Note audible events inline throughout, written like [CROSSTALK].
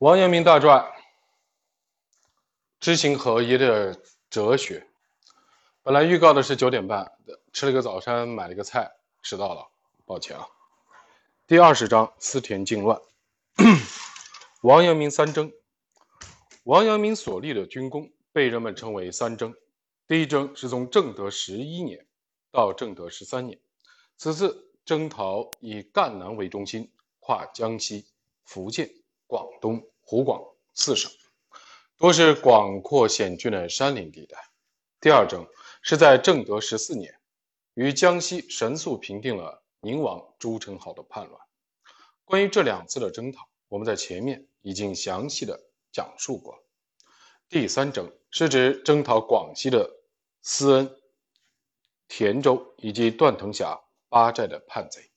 王阳明大传，知行合一的哲学。本来预告的是九点半，吃了个早餐，买了个菜，迟到了，抱歉啊。第二十章：思田靖乱。[CLEARS THROAT] 王阳明三征。王阳明所立的军功被人们称为三征。第一征是从正德十一年到正德十三年，此次征讨以赣南为中心，跨江西、福建、广东、湖广四省，多是广阔险峻的山林地带。第二征是在正德十四年，于江西神速平定了宁王朱宸濠的叛乱。关于这两次的征讨，我们在前面已经详细的讲述过。第三征是指征讨广西的思恩、田州以及段腾峡、八寨的叛贼。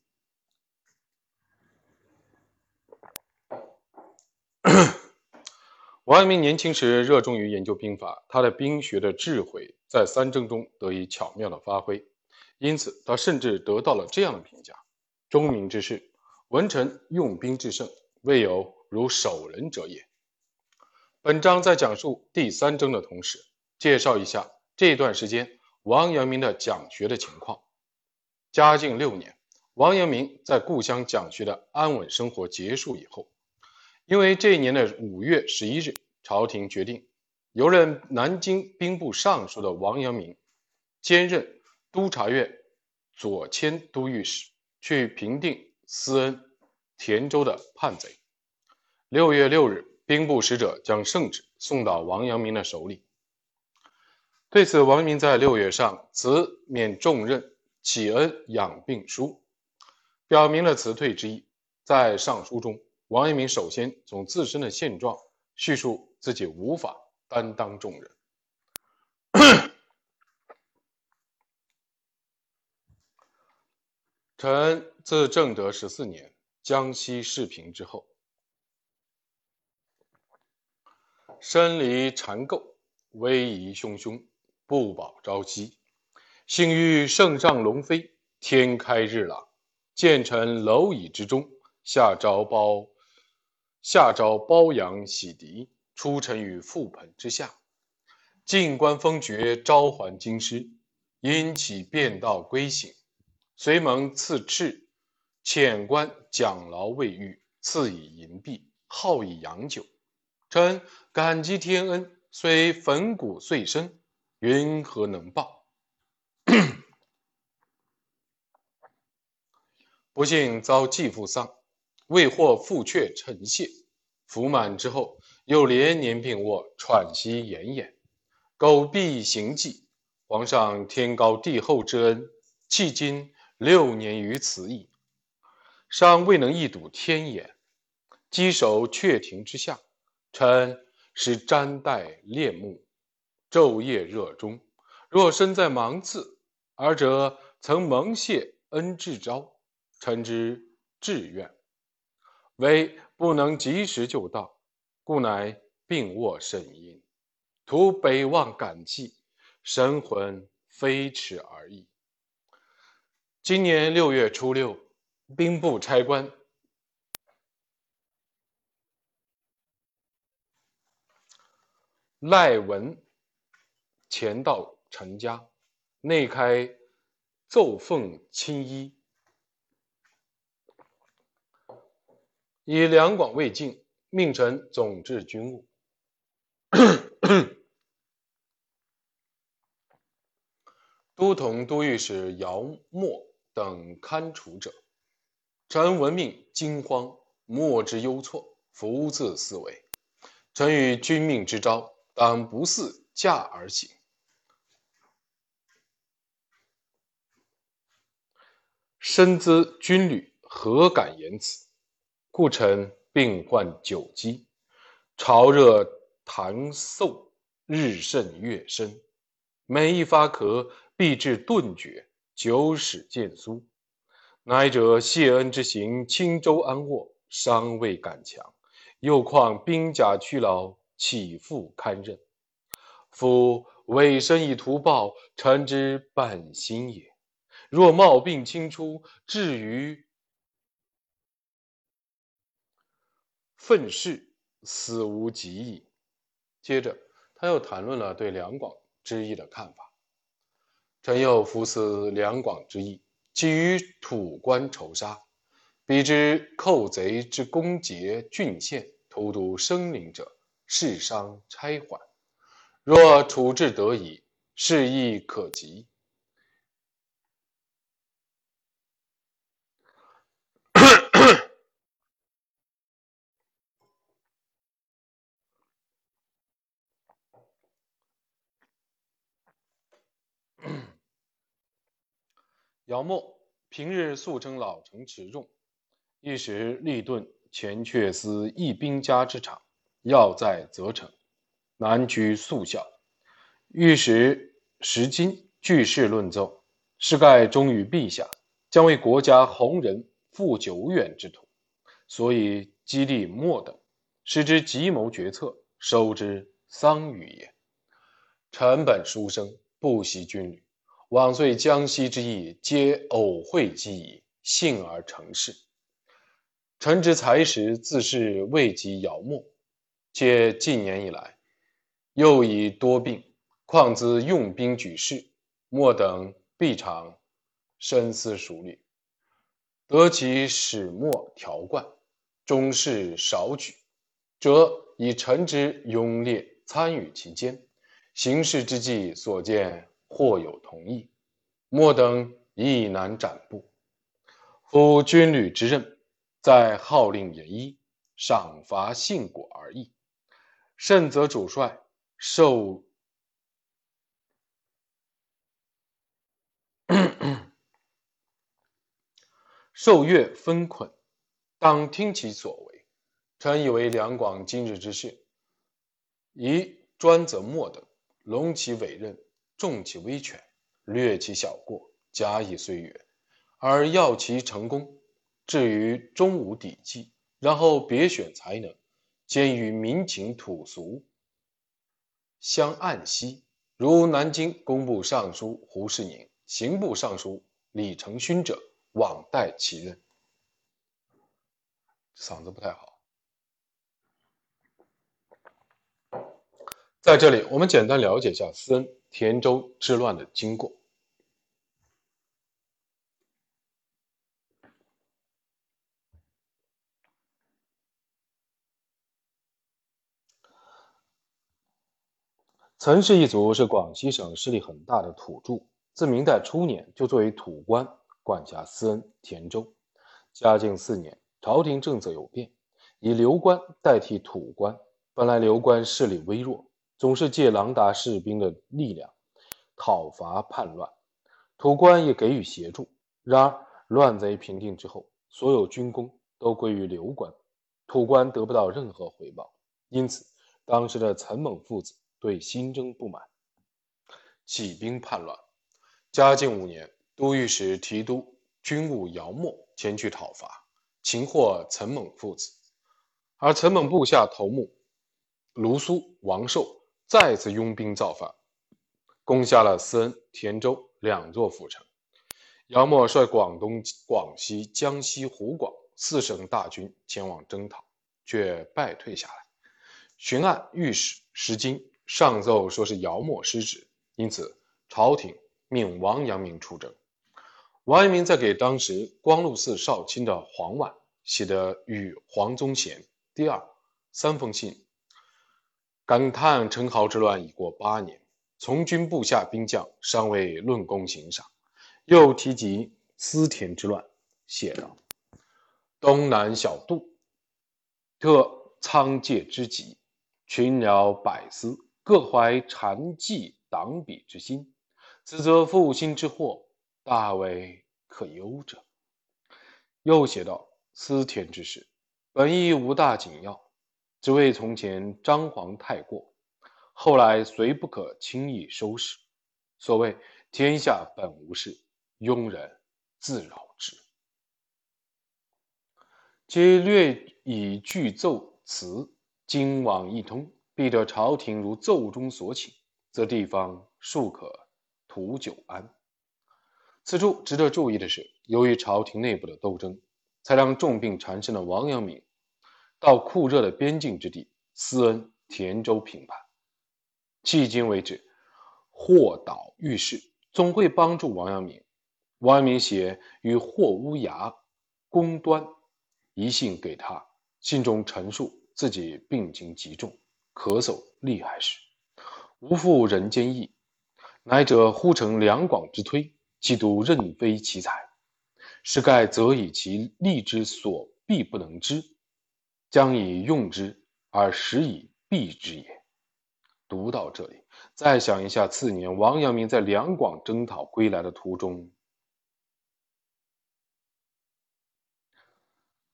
王阳明年轻时热衷于研究兵法，他的兵学的智慧在三征中得以巧妙的发挥，因此他甚至得到了这样的评价：“忠明之士，文臣用兵制胜，未有如守人者也。”本章在讲述第三征的同时，介绍一下这段时间王阳明的讲学的情况。嘉靖六年，王阳明在故乡讲学的安稳生活结束以后，因为这一年的五月十一日，朝廷决定由任南京兵部尚书的王阳明兼任督察院左迁都御史，去平定思恩、田州的叛贼。六月六日。兵部使者将圣旨送到王阳明的手里。对此，王阳明在六月上辞免重任、启恩养病书，表明了辞退之意。在上书中，王阳明首先从自身的现状叙述自己无法担当重任。臣自正德十四年江西事平之后。身离缠垢，威仪汹汹，不保朝夕。幸遇圣上龙飞，天开日朗，见臣蝼蚁之中，下诏褒，下诏褒扬洗涤，出臣于覆盆之下。进官封爵，召还京师，因起便道归省，随蒙赐敕，遣官奖劳未遇，赐以银币，号以洋酒。臣感激天恩，虽粉骨碎身，云何能报？[COUGHS] 不幸遭继父丧，未获父阙臣谢，服满之后，又连年病卧，喘息奄奄，苟必行迹。皇上天高地厚之恩，迄今六年于此矣，尚未能一睹天眼，稽首阙庭之下。臣实瞻戴恋慕，昼夜热衷。若身在芒刺，尔者曾蒙谢恩至昭，臣之志愿，为不能及时就到，故乃病卧甚阴，徒北望感泣，神魂飞驰而已。今年六月初六，兵部差官。赖文前到陈家，内开奏奉亲衣，以两广未尽，命臣总治军务。[CLEARS THROAT] 都统、都御史姚默等堪处者，臣闻命惊慌，莫之忧错，福自思维。臣与君命之招。当不似驾而行，身资军旅，何敢言辞？故臣病患久积，潮热痰嗽，日甚月深。每一发咳，必至顿厥，久始见苏。乃者谢恩之行，轻舟安卧，伤未敢强，又况兵甲屈劳。岂复堪任？夫委身以图报，臣之本心也。若冒病轻出，至于愤世，死无极矣。接着，他又谈论了对两广之意的看法。臣又服思两广之意，基于土官仇杀，彼之寇贼之攻劫郡县、荼毒生灵者，事伤差缓。若处置得宜，事亦可及。姚默平日素称老成持重，一时立顿前却思一兵家之长，要在则成，难居速效。欲使时今据事论奏，是盖忠于陛下，将为国家弘仁复久远之途，所以激励莫等，使之急谋决策，收之丧语也。臣本书生，不习军旅。往遂江西之意，皆偶会机矣，幸而成事。臣之才识，自是未及姚默，且近年以来，又以多病，况兹用兵举事，莫等必常深思熟虑，得其始末条贯，终事少举，则以臣之勇劣参与其间，行事之际所见。或有同意，莫等亦难展布。夫军旅之任，在号令严一，赏罚信果而已。甚则主帅受 [COUGHS] 受阅分捆，当听其所为。臣以为两广今日之事，宜专责莫等，隆其委任。重其威权，略其小过，加以岁月，而要其成功。至于终无底迹，然后别选才能，兼与民情土俗相暗息。如南京工部尚书胡适宁、刑部尚书李承勋者，往代其任。嗓子不太好。在这里，我们简单了解一下思恩田州之乱的经过。岑氏一族是广西省势力很大的土著，自明代初年就作为土官管辖思恩田州。嘉靖四年，朝廷政策有变，以流官代替土官。本来流官势力微弱。总是借狼达士兵的力量讨伐叛乱，土官也给予协助。然而乱贼平定之后，所有军功都归于刘官，土官得不到任何回报。因此，当时的岑猛父子对新政不满，起兵叛乱。嘉靖五年，都御史提督军务姚默前去讨伐，擒获岑猛父子，而岑猛部下头目卢苏、王寿。再次拥兵造反，攻下了思恩、田州两座府城。姚默率广东、广西、江西、湖广四省大军前往征讨，却败退下来。巡按御史石金上奏说是姚默失职，因此朝廷命王阳明出征。王阳明在给当时光禄寺少卿的黄婉写的《与黄宗贤第二、三封信》。感叹陈豪之乱已过八年，从军部下兵将尚未论功行赏。又提及思田之乱，写道：“东南小杜，特仓介之极，群僚百司各怀禅忌党比之心，此则复兴之祸，大为可忧者。”又写道：“思田之事，本意无大紧要。”只为从前张皇太过，后来虽不可轻易收拾。所谓天下本无事，庸人自扰之。皆略以具奏辞，今往一通，必得朝廷如奏中所请，则地方庶可图久安。此处值得注意的是，由于朝廷内部的斗争，才让重病缠身的王阳明。到酷热的边境之地思恩田州平叛。迄今为止，霍岛遇事总会帮助王阳明。王阳明写与霍乌牙公端一信给他，信中陈述自己病情极重，咳嗽厉害时，无复人间意，乃者呼成两广之推，其独任非其才。是盖则以其力之所必不能知，将以用之而实以避之也。读到这里，再想一下次年王阳明在两广征讨归来的途中，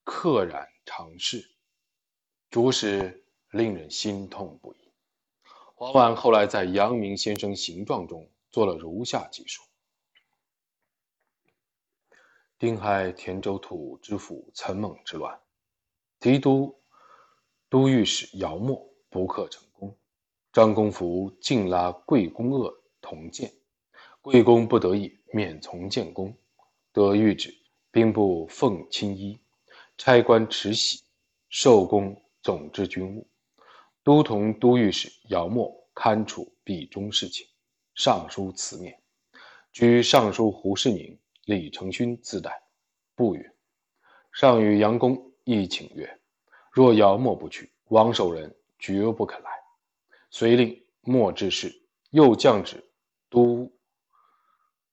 溘然长逝，着实令人心痛不已。黄婉后来在《阳明先生形状》中做了如下记述。丁亥，田州土知府岑猛之乱，提督都御史姚默不克成功，张公福竟拉贵公鄂同见，贵公不得已免从建功，得御旨，兵部奉亲衣，差官持玺，受公总之军务，都同都御史姚默勘处弊中事情，上书辞免，居尚书胡世宁。李承勋自代，不允。上与杨公亦请曰：“若姚默不去，王守仁绝不肯来。”遂令莫致仕，又降旨都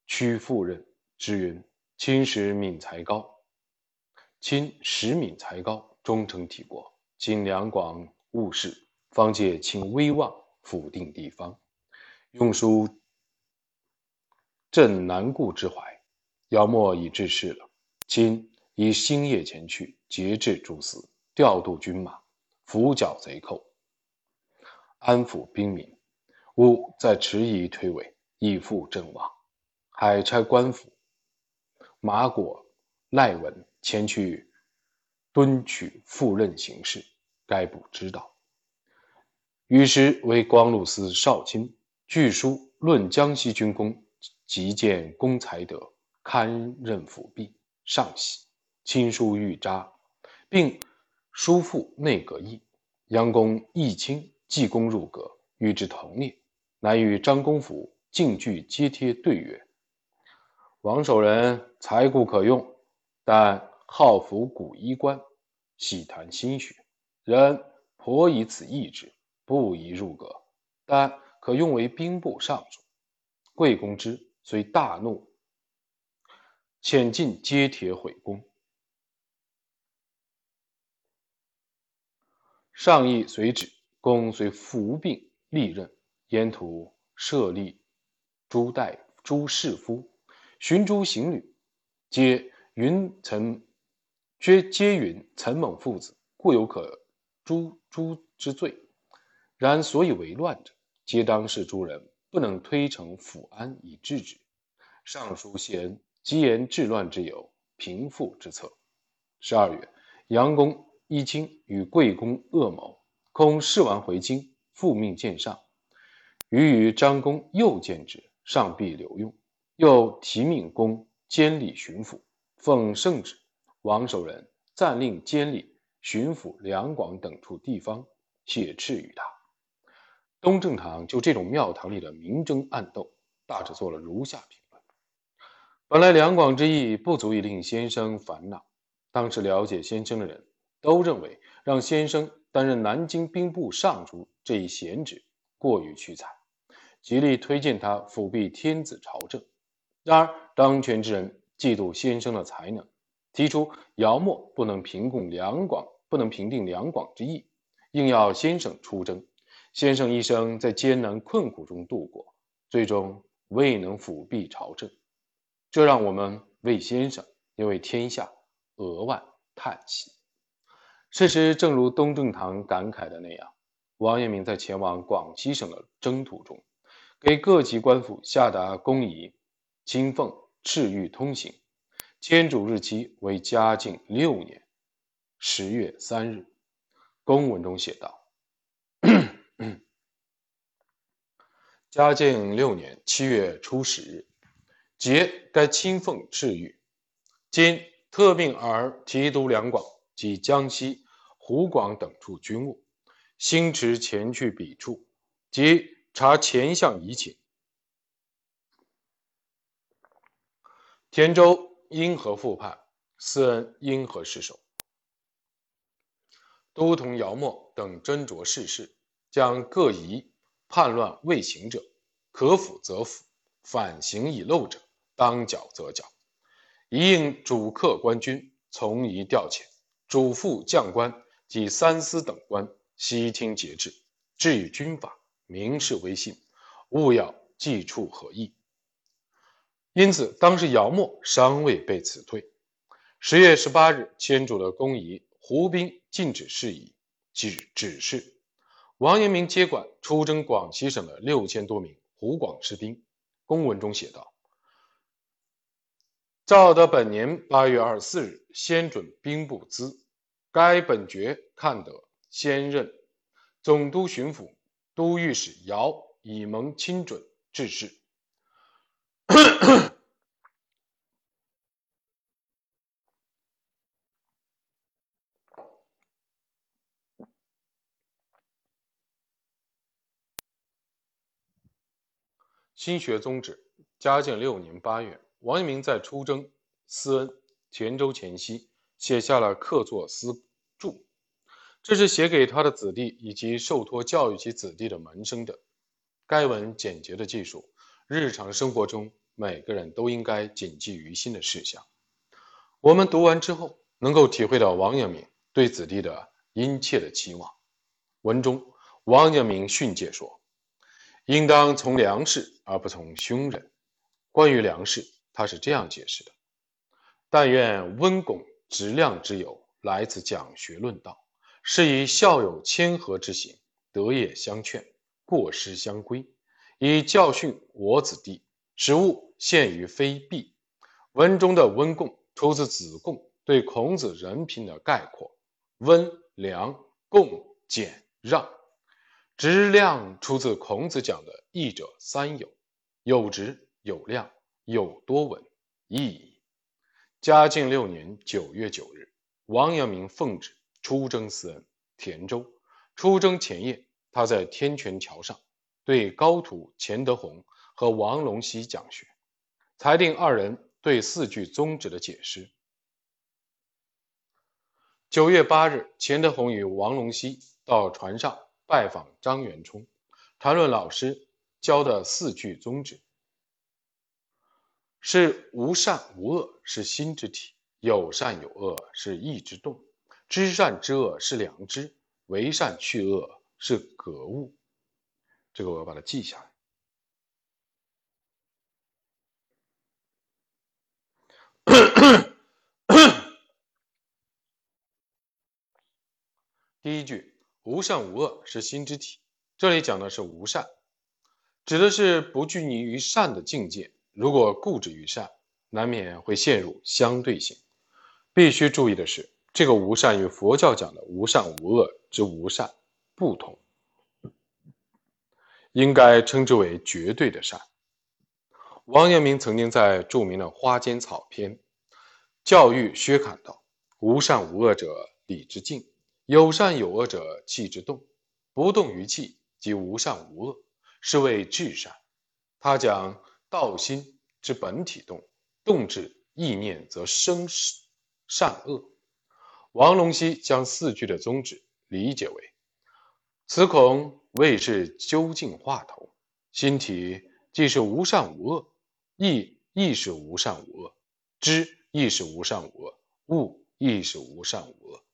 屈副任，之云：“亲使敏才高，亲使敏才高，忠诚体国。今两广务事，方借请威望，抚定地方，用书镇南顾之怀。”姚默已致仕了，今以星夜前去节制诸司，调度军马，伏剿贼寇，安抚兵民。吾再迟疑推诿，以复阵亡。还差官府马果、赖文前去敦取赴任行事，该部知道。于是为光禄司少卿，据书论江西军功，极见公才德。堪任辅弼，上喜，亲书御札，并书附内阁议。杨公义亲济公入阁，与之同列，乃与张公甫进具接贴对曰：“王守仁才固可用，但好服古衣冠，喜谈心学，人颇以此异之，不宜入阁。但可用为兵部尚书。”贵公之，虽大怒。遣进接帖毁功，上意随旨，公遂服病历任，沿途设立诸大诸士夫，寻诸行旅，皆云岑，皆皆云岑猛父子，故有可诛诛之罪。然所以为乱者，皆当是诸人不能推诚抚安以制止。上书谢恩。吉言治乱之有，平复之策。十二月，杨公一卿与贵公恶谋，恐事完回京，复命见上。余与张公又见之，上必留用。又提命公监理巡抚，奉圣旨，王守仁暂令监理巡抚两广等处地方，写敕于他。东正堂就这种庙堂里的明争暗斗，大致做了如下评论。本来两广之意不足以令先生烦恼，当时了解先生的人都认为让先生担任南京兵部尚书这一闲职过于屈才，极力推荐他辅弼天子朝政。然而当权之人嫉妒先生的才能，提出姚默不能平共两广，不能平定两广之意，硬要先生出征。先生一生在艰难困苦中度过，最终未能辅弼朝政。这让我们为先生也为天下额外叹息。事实正如东正堂感慨的那样，王阳明在前往广西省的征途中，给各级官府下达公仪，亲奉敕谕通行，签署日期为嘉靖六年十月三日。公文中写道：“ [COUGHS] 嘉靖六年七月初十日。”节该亲奉敕谕，今特命而提督两广及江西湖广等处军务，星驰前去彼处，即查前项疑情。田州因何复叛？思恩因何失守？都同姚默等斟酌世事，将各疑叛乱未行者，可辅则辅；反行已漏者，当剿则剿。一应主客官军从宜调遣，主副将官。及三司等官悉听节制，至于军法，明示威信，勿要计处合议。因此，当时姚默尚未被辞退。十月十八日，签署了公仪胡兵禁止事宜，即指示王阳明接管出征广西省的六千多名湖广士兵。公文中写道：“赵德本年八月二十四日，先准兵部资。”该本决看得先任总督巡抚都御史姚以蒙亲准致仕。[NOISE] 新学宗旨。嘉靖六年八月，王阳明在出征思恩田州前夕。写下了客座私注，这是写给他的子弟以及受托教育其子弟的门生的。该文简洁的记述日常生活中每个人都应该谨记于心的事项。我们读完之后，能够体会到王阳明对子弟的殷切的期望。文中，王阳明训诫说：“应当从良士而不从凶人。”关于良士，他是这样解释的：“但愿温公。”质量之有，来自讲学论道，是以孝友谦和之行，德业相劝，过失相规，以教训我子弟，使物陷于非弊。文中的温贡出自子贡对孔子人品的概括，温良恭俭让；质量出自孔子讲的义者三有：有直、有量、有多闻，义。嘉靖六年九月九日，王阳明奉旨出征思恩、田州。出征前夜，他在天泉桥上对高徒钱德洪和王龙溪讲学，裁定二人对四句宗旨的解释。九月八日，钱德洪与王龙溪到船上拜访张元冲，谈论老师教的四句宗旨。是无善无恶，是心之体；有善有恶，是意之动；知善知恶，是良知；为善去恶，是格物。这个我要把它记下来。[COUGHS] 第一句“无善无恶，是心之体”，这里讲的是无善，指的是不拘泥于善的境界。如果固执于善，难免会陷入相对性。必须注意的是，这个无善与佛教讲的无善无恶之无善不同，应该称之为绝对的善。王阳明曾经在著名的《花间草篇》教育薛侃道：“无善无恶者，理之静；有善有恶者，气之动。不动于气，即无善无恶，是谓至善。”他讲。道心之本体动，动之意念则生善恶。王龙溪将四句的宗旨理解为：此恐未是究竟话头。心体既是无善无恶，意亦是无善无恶，知亦是无善无恶，物亦是无善无恶。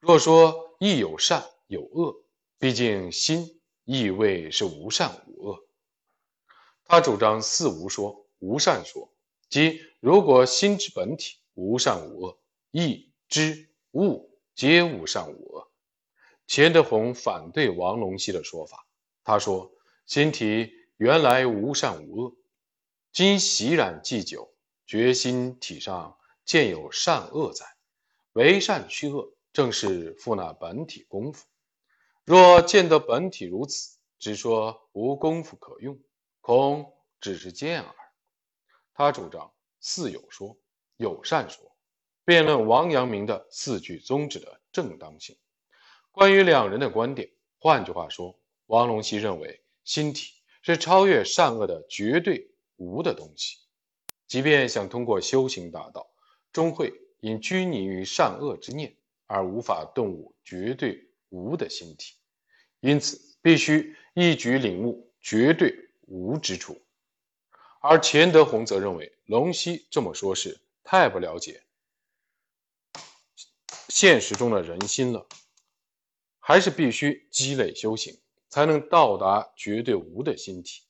若说亦有善有恶，毕竟心亦未是无善无恶。他主张四无说、无善说，即如果心之本体无善无恶，意知物皆无善无恶。钱德洪反对王龙溪的说法，他说：“心体原来无善无恶，今习染既久，觉心体上见有善恶在，为善去恶，正是复那本体功夫。若见得本体如此，只说无功夫可用。”空只是见耳。他主张四有说：有善说，辩论王阳明的四句宗旨的正当性。关于两人的观点，换句话说，王龙溪认为心体是超越善恶的绝对无的东西，即便想通过修行达到，终会因拘泥于善恶之念而无法顿悟绝对无的心体，因此必须一举领悟绝对无之处。而钱德洪则认为龙溪这么说是太不了解现实中的人心了。还是必须积累修行，才能到达绝对无的心体。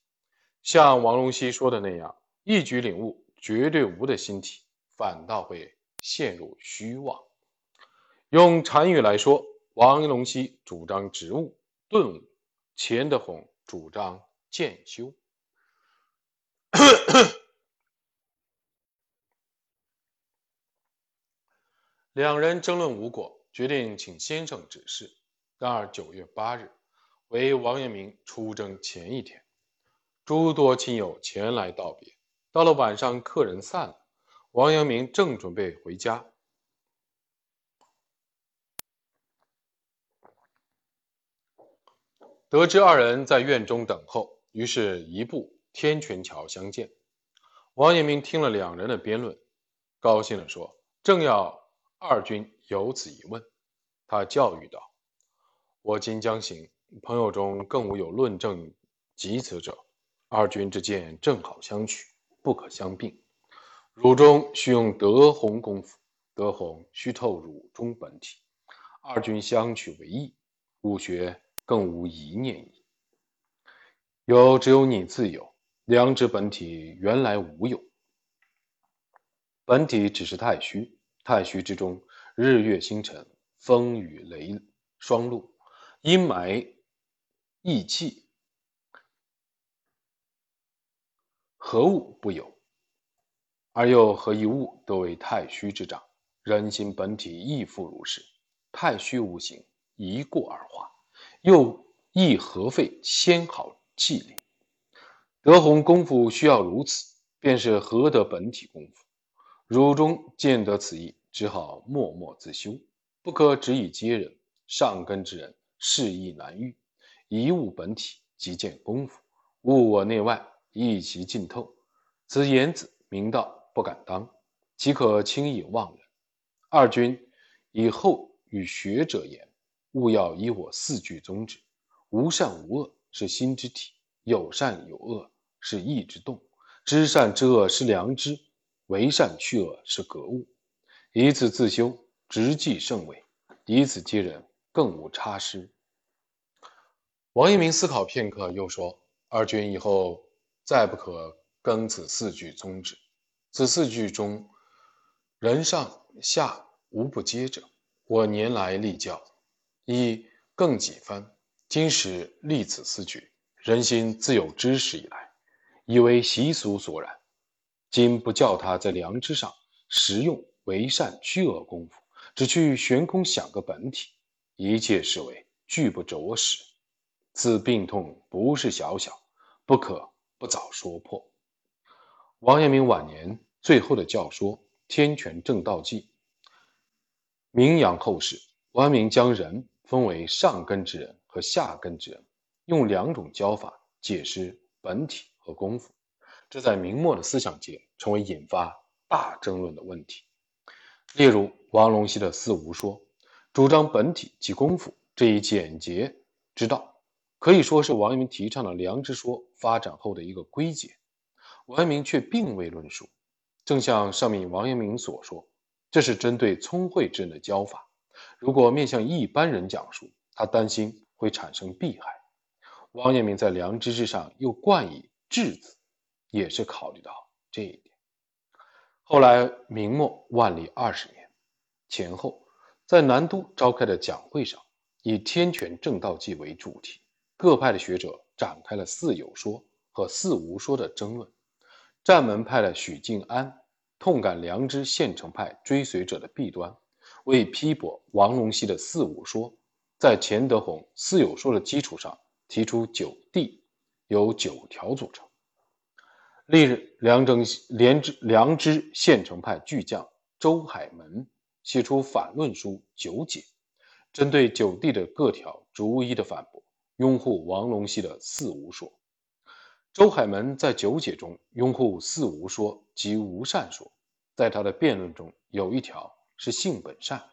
像王龙溪说的那样，一举领悟绝对无的心体，反倒会陷入虚妄。用禅语来说，王龙溪主张直悟顿悟，钱德洪主张渐修。[COUGHS] 两人争论无果，决定请先生指示。然而九月八日为王阳明出征前一天，诸多亲友前来道别。到了晚上，客人散了，王阳明正准备回家，得知二人在院中等候，于是移步天泉桥相见。王阳明听了两人的辩论，高兴地说：“正要二君有此一问。”他教育道。我今将行，朋友中更无有论证及此者。二君之见正好相取，不可相并。汝中须用德宏功夫，德宏须透汝中本体。二君相取为义，吾学更无一念矣。有只有你自有良知本体，原来无有。本体只是太虚，太虚之中，日月星辰，风雨雷霜露。阴霾异气，何物不有？而又何一物得为太虚之长？人心本体亦复如是。太虚无形，一过而化，又亦何费纤毫气力？德宏功夫需要如此，便是何得本体功夫？汝中见得此意，只好默默自修，不可只以接人。上根之人。事意难遇，一悟本体即见功夫，悟我内外，一其尽透。此言子明道不敢当，岂可轻易妄人？二君以后与学者言，勿要依我四句宗旨：无善无恶是心之体，有善有恶是意之动，知善知恶是良知，为善去恶是格物。以此自修，直记圣位；以此接人，更无差失。王阳明思考片刻，又说：“二君以后再不可更此四句宗旨。此四句中，人上下无不接者。我年来立教，亦更几番。今时立此四句，人心自有知识以来，以为习俗所染。今不教他在良知上实用为善去恶功夫，只去悬空想个本体，一切视为拒不着实。”此病痛不是小小，不可不早说破。王阳明晚年最后的教说《天权正道记》，名扬后世。王阳明将人分为上根之人和下根之人，用两种教法解释本体和功夫，这在明末的思想界成为引发大争论的问题。例如，王龙溪的四无说，主张本体即功夫这一简洁之道。可以说是王阳明提倡的良知说发展后的一个归结，王阳明却并未论述。正像上面王阳明所说，这是针对聪慧之人的教法。如果面向一般人讲述，他担心会产生弊害。王阳明在良知之上又冠以智字，也是考虑到这一点。后来明末万历二十年前后，在南都召开的讲会上，以《天权正道记》为主题。各派的学者展开了四有说和四无说的争论。战门派的许敬安痛感良知现成派追随者的弊端，为批驳王龙溪的四无说，在钱德洪四有说的基础上提出九谛，由九条组成。历日，良知良知良知县城派巨匠周海门写出反论书《九解》，针对九帝的各条逐一的反驳，拥护王龙溪的四无说。周海门在《九解》中拥护四无说及无善说，在他的辩论中有一条是性本善，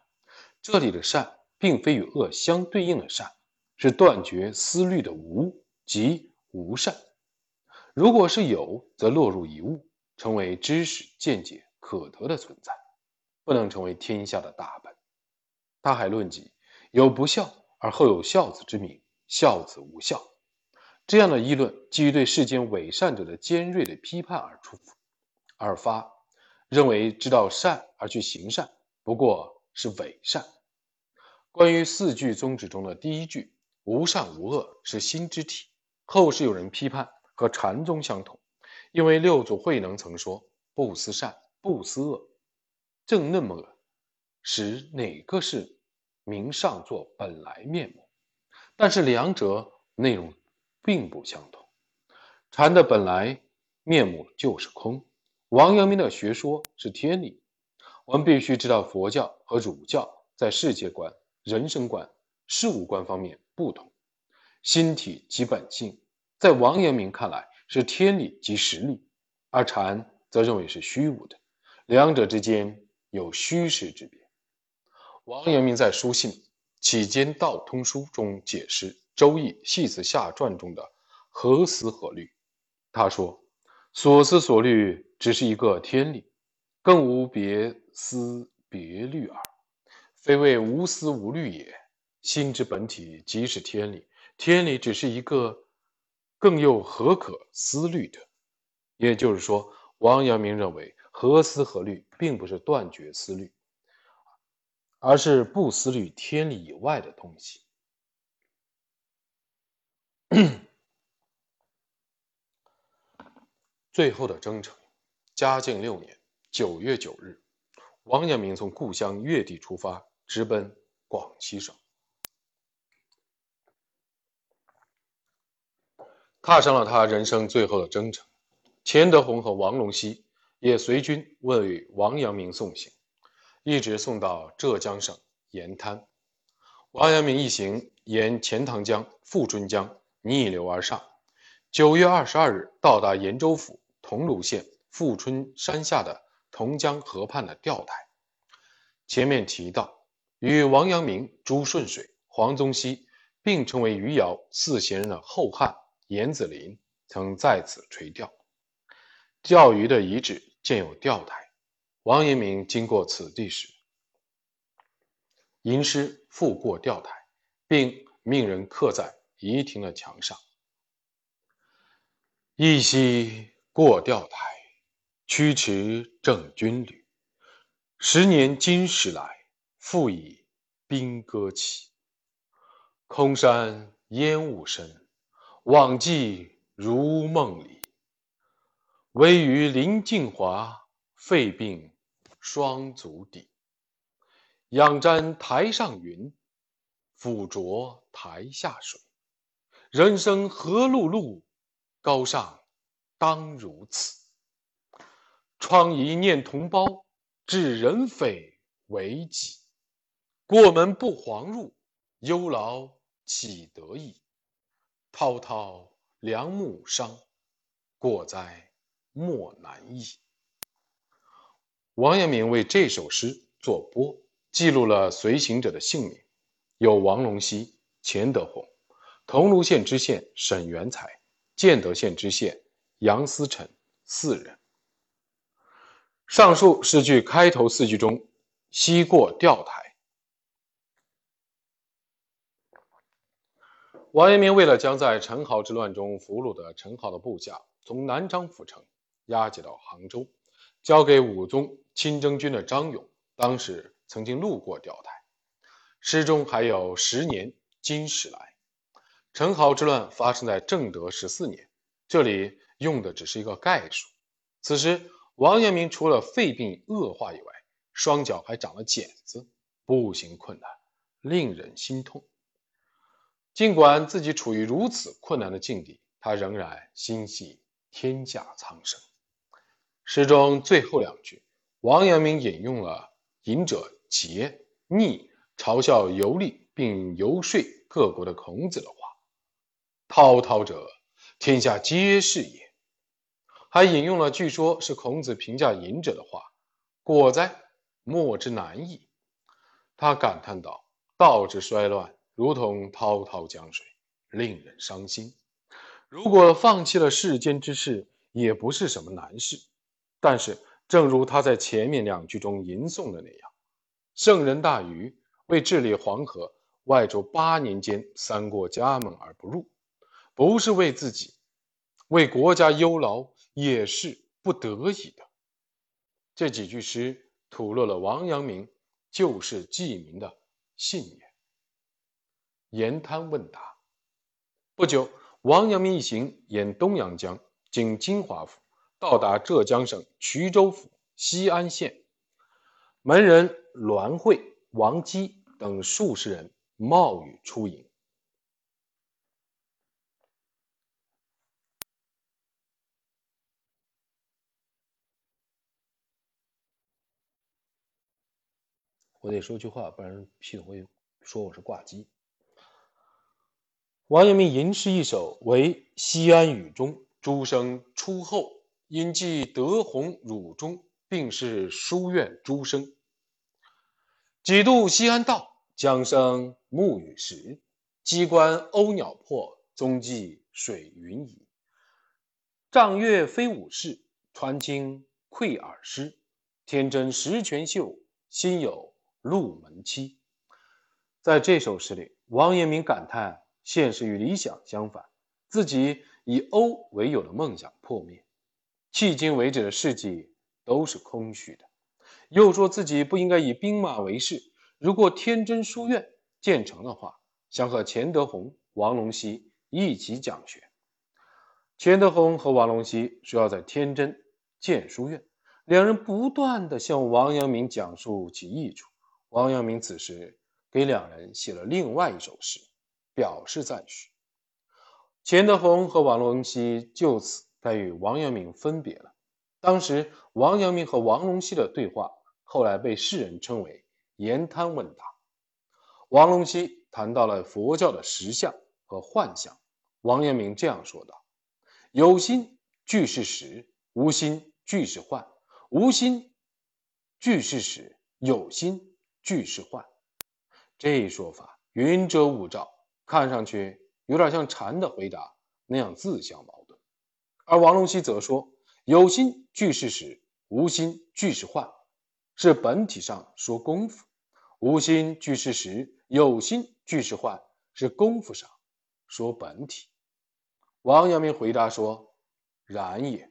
这里的善并非与恶相对应的善，是断绝思虑的无即无善。如果是有，则落入一物，成为知识见解可得的存在，不能成为天下的大本。他还论及有不孝而后有孝子之名，孝子无孝。这样的议论基于对世间伪善者的尖锐的批判而出而发，认为知道善而去行善，不过是伪善。关于四句宗旨中的第一句“无善无恶是心之体”，后世有人批判。和禅宗相同，因为六祖慧能曾说“不思善，不思恶”，正那么恶，使哪个是明上座本来面目？但是两者内容并不相同。禅的本来面目就是空，王阳明的学说是天理。我们必须知道佛教和儒教在世界观、人生观、事物观方面不同，心体即本性。在王阳明看来是天理即实理，而禅则认为是虚无的，两者之间有虚实之别。王阳明在书信《启间道通书》中解释《周易系辞下传》中的“何思何虑”，他说：“所思所虑只是一个天理，更无别思别虑耳，非谓无思无虑也。心之本体即是天理，天理只是一个。”更又何可思虑的？也就是说，王阳明认为何思何虑，并不是断绝思虑，而是不思虑天理以外的东西。[COUGHS] 最后的征程，嘉靖六年九月九日，王阳明从故乡越地出发，直奔广西省。踏上了他人生最后的征程，钱德洪和王龙溪也随军为王阳明送行，一直送到浙江省盐滩。王阳明一行沿钱塘江、富春江逆流而上，九月二十二日到达延州府桐庐县富春山下的桐江河畔的钓台。前面提到，与王阳明、朱顺水、黄宗羲并称为余姚四贤人的后汉。严子陵曾在此垂钓，钓鱼的遗址建有钓台。王阳明经过此地时，吟诗赋过钓台，并命人刻在仪亭的墙上：“一夕过钓台，驱驰正军旅。十年金时来，复以兵戈起。空山烟雾深。”往迹如梦里，唯余林静华，肺病双足底。仰瞻台上云，俯酌台下水。人生何碌碌，高尚当如此。疮痍念同胞，致人匪为己。过门不遑入，忧劳岂得已？滔滔梁木伤，过哉莫难矣。王阳明为这首诗作播，记录了随行者的姓名，有王龙溪、钱德洪，桐庐县知县沈元才、建德县知县杨思成四人。上述诗句开头四句中“西过钓台”。王阳明为了将在陈豪之乱中俘虏的陈豪的部下从南漳府城押解到杭州，交给武宗亲征军的张勇，当时曾经路过钓台。诗中还有“十年今始来”。陈豪之乱发生在正德十四年，这里用的只是一个概述。此时，王阳明除了肺病恶化以外，双脚还长了茧子，步行困难，令人心痛。尽管自己处于如此困难的境地，他仍然心系天下苍生。诗中最后两句王阳明引用了隐者桀逆嘲笑游历并游说各国的孔子的话：“滔滔者，天下皆是也。”还引用了据说是孔子评价隐者的话：“果哉，莫之难矣。”他感叹道：“道之衰乱，如同滔滔江水，令人伤心。如果放弃了世间之事，也不是什么难事。但是，正如他在前面两句中吟诵的那样，圣人大禹为治理黄河，外出八年间，三过家门而不入，不是为自己，为国家忧劳。”也是不得已的。这几句诗吐露了王阳明救世济民的信念。沿滩问答。不久，王阳明一行沿东阳江经金华府，到达浙江省衢州府西安县。门人栾慧、王基等数十人冒雨出迎。我得说句话，不然系统会说我是挂机。王阳明吟诗一首，为《西安雨中》，诸生出后，因寄德宏汝中，并是书院诸生。几度西安道，江声暮雨时。机关鸥鸟破，踪迹水云移。丈月非武士，传经愧尔师。天真十全秀，心有。入门期，在这首诗里，王阳明感叹现实与理想相反，自己以欧为友的梦想破灭，迄今为止的事迹都是空虚的。又说自己不应该以兵马为事，如果天真书院建成的话，想和钱德洪、王龙溪一起讲学。钱德洪和王龙溪说要在天真建书院，两人不断的向王阳明讲述其益处。王阳明此时给两人写了另外一首诗，表示赞许。钱德洪和王龙溪就此该与王阳明分别了。当时王阳明和王龙溪的对话，后来被世人称为言贪问答。王龙溪谈到了佛教的实相和幻象，王阳明这样说道：“有心俱是实，无心俱是幻；无心俱是实，有心。”俱是幻，这一说法云遮雾罩，看上去有点像禅的回答那样自相矛盾。而王龙溪则说：“有心俱是实，无心俱是幻，是本体上说功夫；无心俱是实，有心俱是幻，是功夫上说本体。”王阳明回答说：“然也。”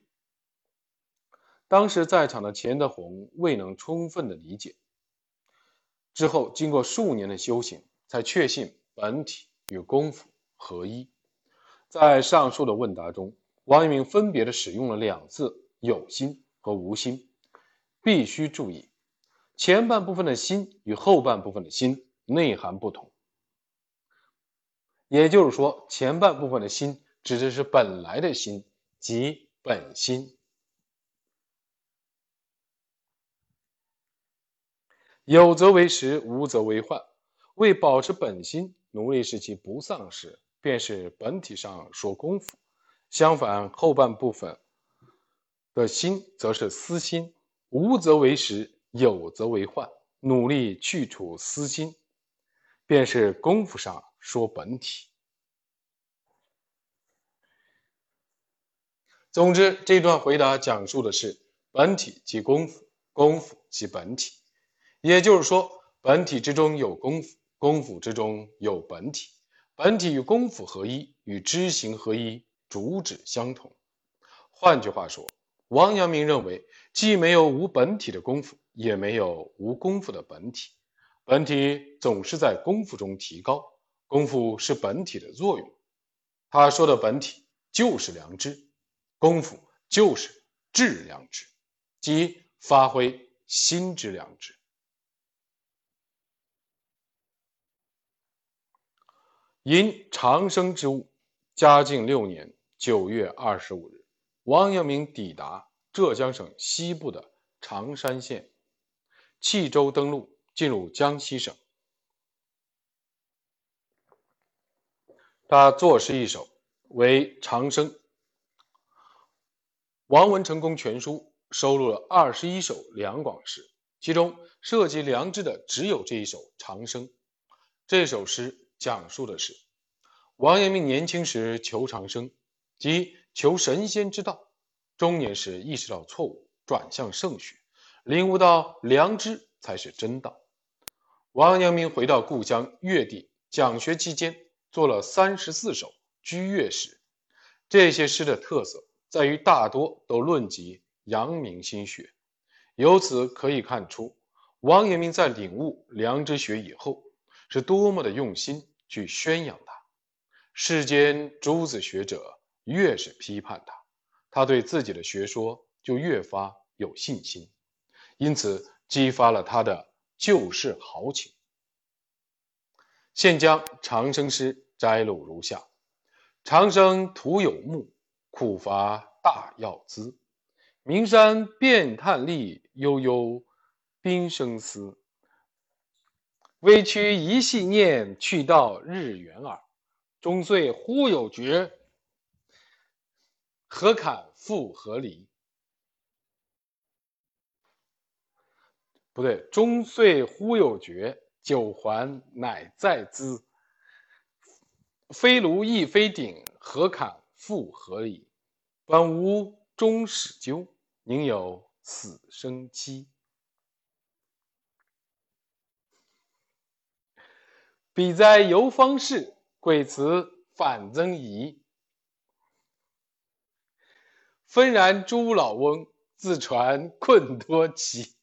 当时在场的钱德洪未能充分的理解。之后，经过数年的修行，才确信本体与功夫合一。在上述的问答中，王阳明分别的使用了两次“有心”和“无心”。必须注意，前半部分的心与后半部分的心内涵不同。也就是说，前半部分的心指的是本来的心，即本心。有则为实，无则为患。为保持本心，努力使其不丧失，便是本体上说功夫。相反，后半部分的心则是私心。无则为实，有则为患。努力去除私心，便是功夫上说本体。总之，这段回答讲述的是本体即功夫，功夫即本体。也就是说，本体之中有功夫，功夫之中有本体，本体与功夫合一，与知行合一，主旨相同。换句话说，王阳明认为，既没有无本体的功夫，也没有无功夫的本体。本体总是在功夫中提高，功夫是本体的作用。他说的本体就是良知，功夫就是致良知，即发挥心之良知。因长生之物，嘉靖六年九月二十五日，王阳明抵达浙江省西部的常山县，契州登陆，进入江西省。他作诗一首，为《长生》。王文成公全书收录了二十一首两广诗，其中涉及良知的只有这一首《长生》。这首诗讲述的是王阳明年轻时求长生，即求神仙之道；中年时意识到错误，转向圣学，领悟到良知才是真道。王阳明回到故乡越地讲学期间，做了三十四首居越诗。这些诗的特色。在于大多都论及阳明心学，由此可以看出，王阳明在领悟良知学以后，是多么的用心去宣扬它。世间诸子学者越是批判他，他对自己的学说就越发有信心，因此激发了他的救世豪情。现将长生诗摘录如下：长生徒有目。苦乏大药资，名山遍探历，悠悠冰生思。微躯一细念，去到日圆耳。终岁忽有觉，何堪复何离？不对，终岁忽有觉，九环乃在兹。非炉亦非鼎，何堪？复何离？本无终始究，宁有死生期？彼哉游方士，贵辞反增疑。纷然诸老翁，自传困多奇。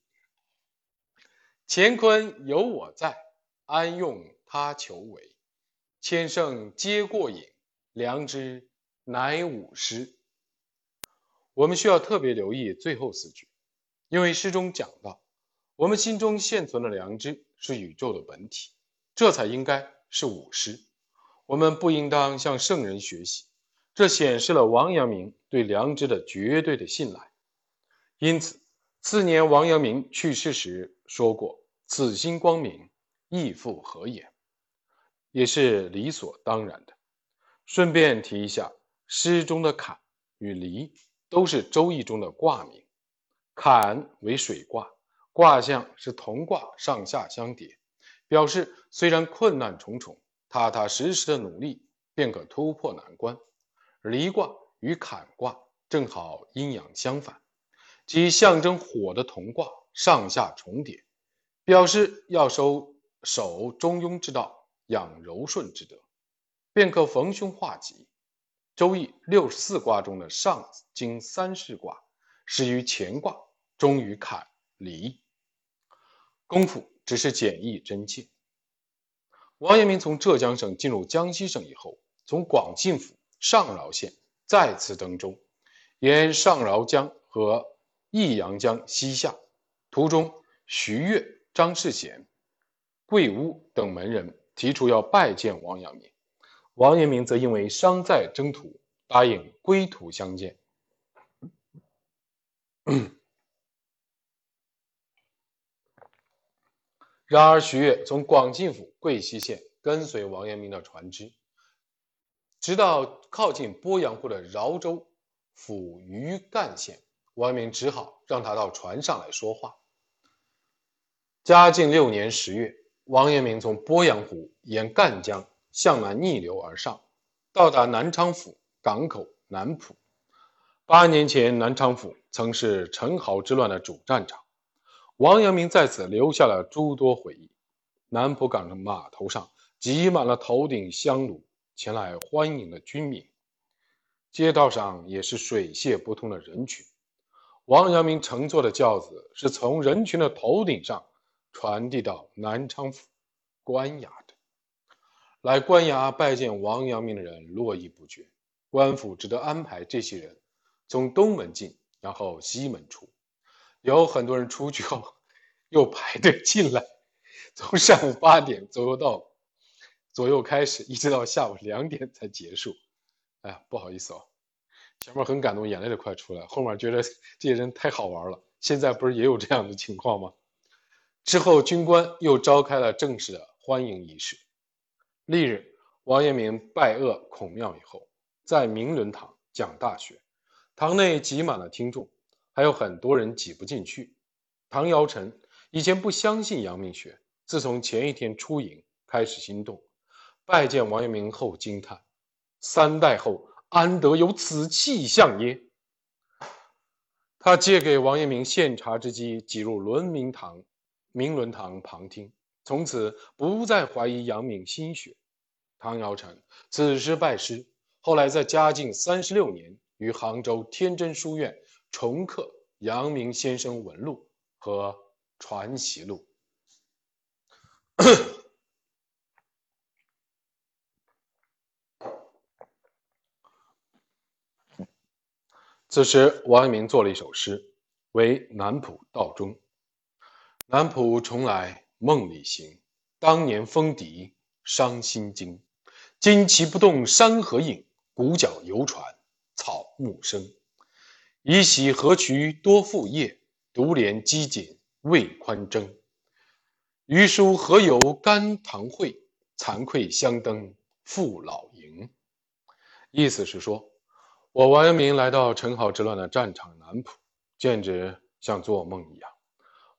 乾坤有我在，安用他求为？千圣皆过瘾，良知。乃吾师。我们需要特别留意最后四句，因为诗中讲到，我们心中现存的良知是宇宙的本体，这才应该是吾师。我们不应当向圣人学习，这显示了王阳明对良知的绝对的信赖。因此，次年王阳明去世时说过：“此心光明，亦复何言？”也是理所当然的。顺便提一下。诗中的坎与离都是《周易》中的卦名，坎为水卦，卦象是同卦上下相叠，表示虽然困难重重，踏踏实实的努力便可突破难关。离卦与坎卦正好阴阳相反，即象征火的同卦上下重叠，表示要收守中庸之道，养柔顺之德，便可逢凶化吉。周易六十四卦中的上经三世卦始于乾卦，终于坎离。功夫只是简易真切。王阳明从浙江省进入江西省以后，从广信府上饶县再次登舟，沿上饶江和益阳江西下，途中徐悦、张世贤、桂屋等门人提出要拜见王阳明。王阳明则因为伤在征途，答应归途相见。[COUGHS] 然而，徐悦从广信府桂溪县跟随王阳明的船只，直到靠近鄱阳湖的饶州府余干县，王阳明只好让他到船上来说话。嘉靖六年十月，王阳明从鄱阳湖沿赣江。向南逆流而上，到达南昌府港口南浦。八年前，南昌府曾是陈豪之乱的主战场，王阳明在此留下了诸多回忆。南浦港的码头上挤满了头顶香炉前来欢迎的军民，街道上也是水泄不通的人群。王阳明乘坐的轿子是从人群的头顶上传递到南昌府官衙的。来官衙拜见王阳明的人络绎不绝，官府只得安排这些人从东门进，然后西门出。有很多人出去后又排队进来，从上午八点左右到左右开始，一直到下午两点才结束。哎呀，不好意思哦，前面很感动，眼泪都快出来，后面觉得这些人太好玩了。现在不是也有这样的情况吗？之后，军官又召开了正式的欢迎仪式。翌日，王阳明拜谒孔庙以后，在明伦堂讲大学，堂内挤满了听众，还有很多人挤不进去。唐尧臣以前不相信阳明学，自从前一天出营开始心动，拜见王阳明后惊叹：“三代后安得有此气象耶？”他借给王阳明献茶之机，挤入伦明堂。明伦堂旁听，从此不再怀疑阳明心学。唐尧臣此时拜师，后来在嘉靖三十六年于杭州天真书院重刻阳明先生文录和传奇录。[CLEARS THROAT] 此时，王阳明作了一首诗，为南浦道中。南浦重来梦里行，当年风笛伤心惊。旌旗不动山河影，鼓角犹传草木声。一喜何渠多覆叶，独怜机锦未宽征。余书何由甘棠会，惭愧相登父老营。意思是说，我王阳明来到陈好之乱的战场南浦，简直像做梦一样。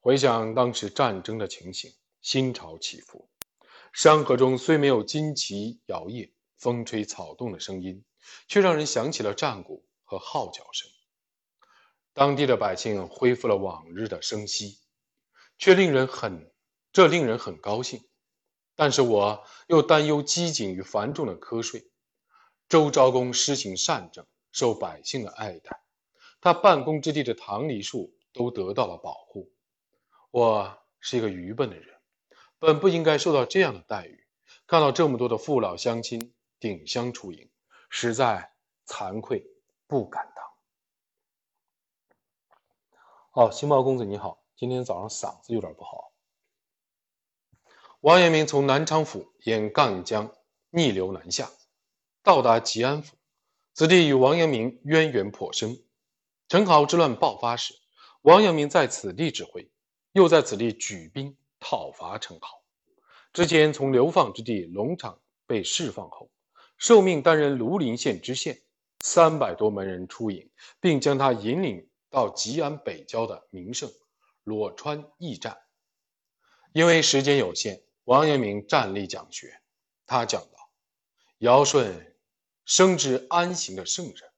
回想当时战争的情形，心潮起伏。山河中虽没有旌旗摇曳、风吹草动的声音，却让人想起了战鼓和号角声。当地的百姓恢复了往日的生息，却令人很，这令人很高兴。但是我又担忧机警与繁重的瞌睡。周昭公施行善政，受百姓的爱戴，他办公之地的棠梨树都得到了保护。我是一个愚笨的人，本不应该受到这样的待遇。看到这么多的父老乡亲顶香出迎，实在惭愧不敢当。哦，星茂公子你好，今天早上嗓子有点不好。王阳明从南昌府沿赣江逆流南下，到达吉安府，此地与王阳明渊源颇深。陈豪之乱爆发时，王阳明在此地指挥。又在此地举兵讨伐陈豪。之前从流放之地龙场被释放后，受命担任庐陵县知县，三百多门人出营，并将他引领到吉安北郊的名胜裸川驿站。因为时间有限，王阳明站立讲学。他讲道：“尧舜生之安行的圣人，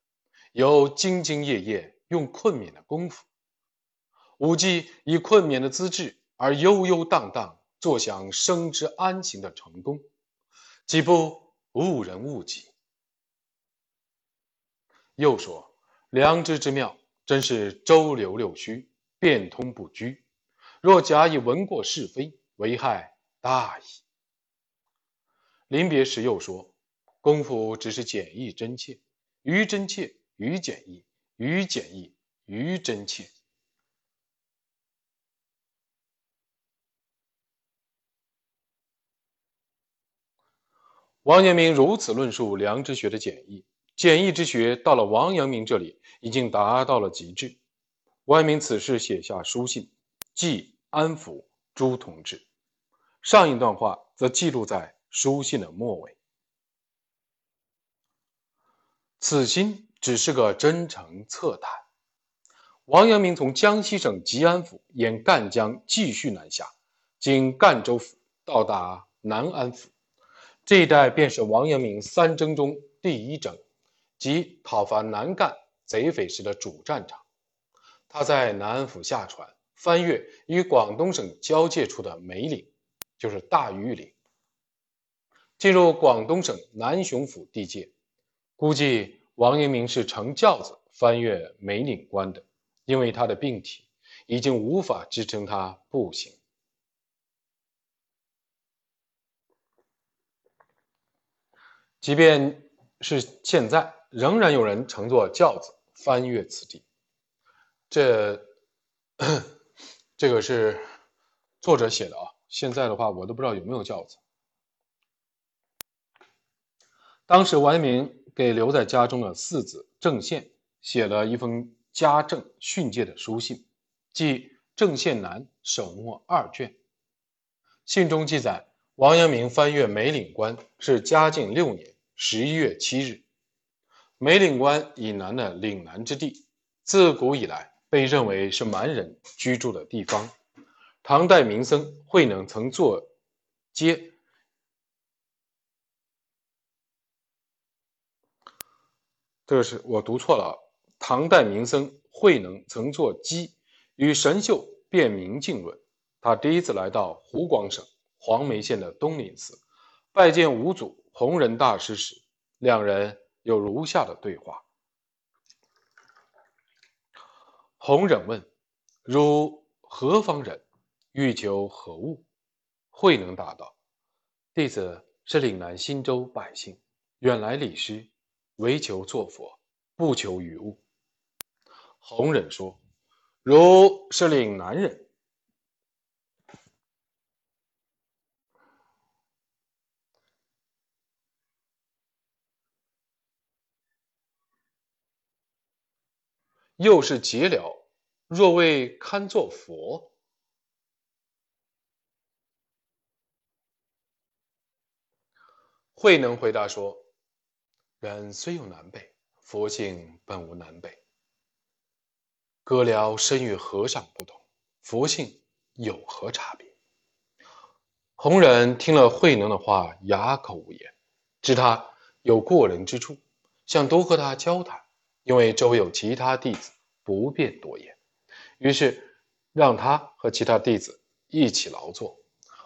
有兢兢业业用困勉的功夫。”武季以困勉的资质而悠悠荡荡坐享生之安行的成功，岂不误人误己？又说良知之妙，真是周流六虚，变通不拘。若假以闻过是非，危害大矣。临别时又说，功夫只是简易真切，于真切于简易，于简易于真切。王阳明如此论述良知学的简易，简易之学到了王阳明这里已经达到了极致。王阳明此时写下书信，寄安抚朱同志。上一段话则记录在书信的末尾。此心只是个真诚侧谈。王阳明从江西省吉安府沿赣江继续南下，经赣州府到达南安府。这一带便是王阳明三征中第一征，即讨伐南赣贼匪时的主战场。他在南安府下船，翻越与广东省交界处的梅岭，就是大庾岭，进入广东省南雄府地界。估计王阳明是乘轿子翻越梅岭关的，因为他的病体已经无法支撑他步行。即便是现在，仍然有人乘坐轿子翻越此地。这，[COUGHS] 这个是作者写的啊。现在的话，我都不知道有没有轿子。当时王阳明给留在家中的四子郑宪写了一封家政训诫的书信，即郑宪南手墨二卷。信中记载，王阳明翻阅梅岭关是嘉靖六年十一月七日。梅岭关以南的岭南之地，自古以来被认为是蛮人居住的地方。唐代名僧慧能曾作街，这个是我读错了。唐代名僧慧能曾作鸡，与神秀辩明镜论。他第一次来到湖广省黄梅县的东林寺，拜见五祖弘忍大师时，两人有如下的对话。弘忍问：“汝何方人？欲求何物？”慧能答道：“弟子是岭南新州百姓，远来礼师，唯求作佛，不求于物。”弘忍说：“汝是岭南人。”又是结了，若未堪作佛？慧能回答说：“人虽有南北，佛性本无南北。哥僚身与和尚不同，佛性有何差别？”弘忍听了慧能的话，哑口无言，知他有过人之处，想多和他交谈。因为周围有其他弟子，不便多言，于是让他和其他弟子一起劳作。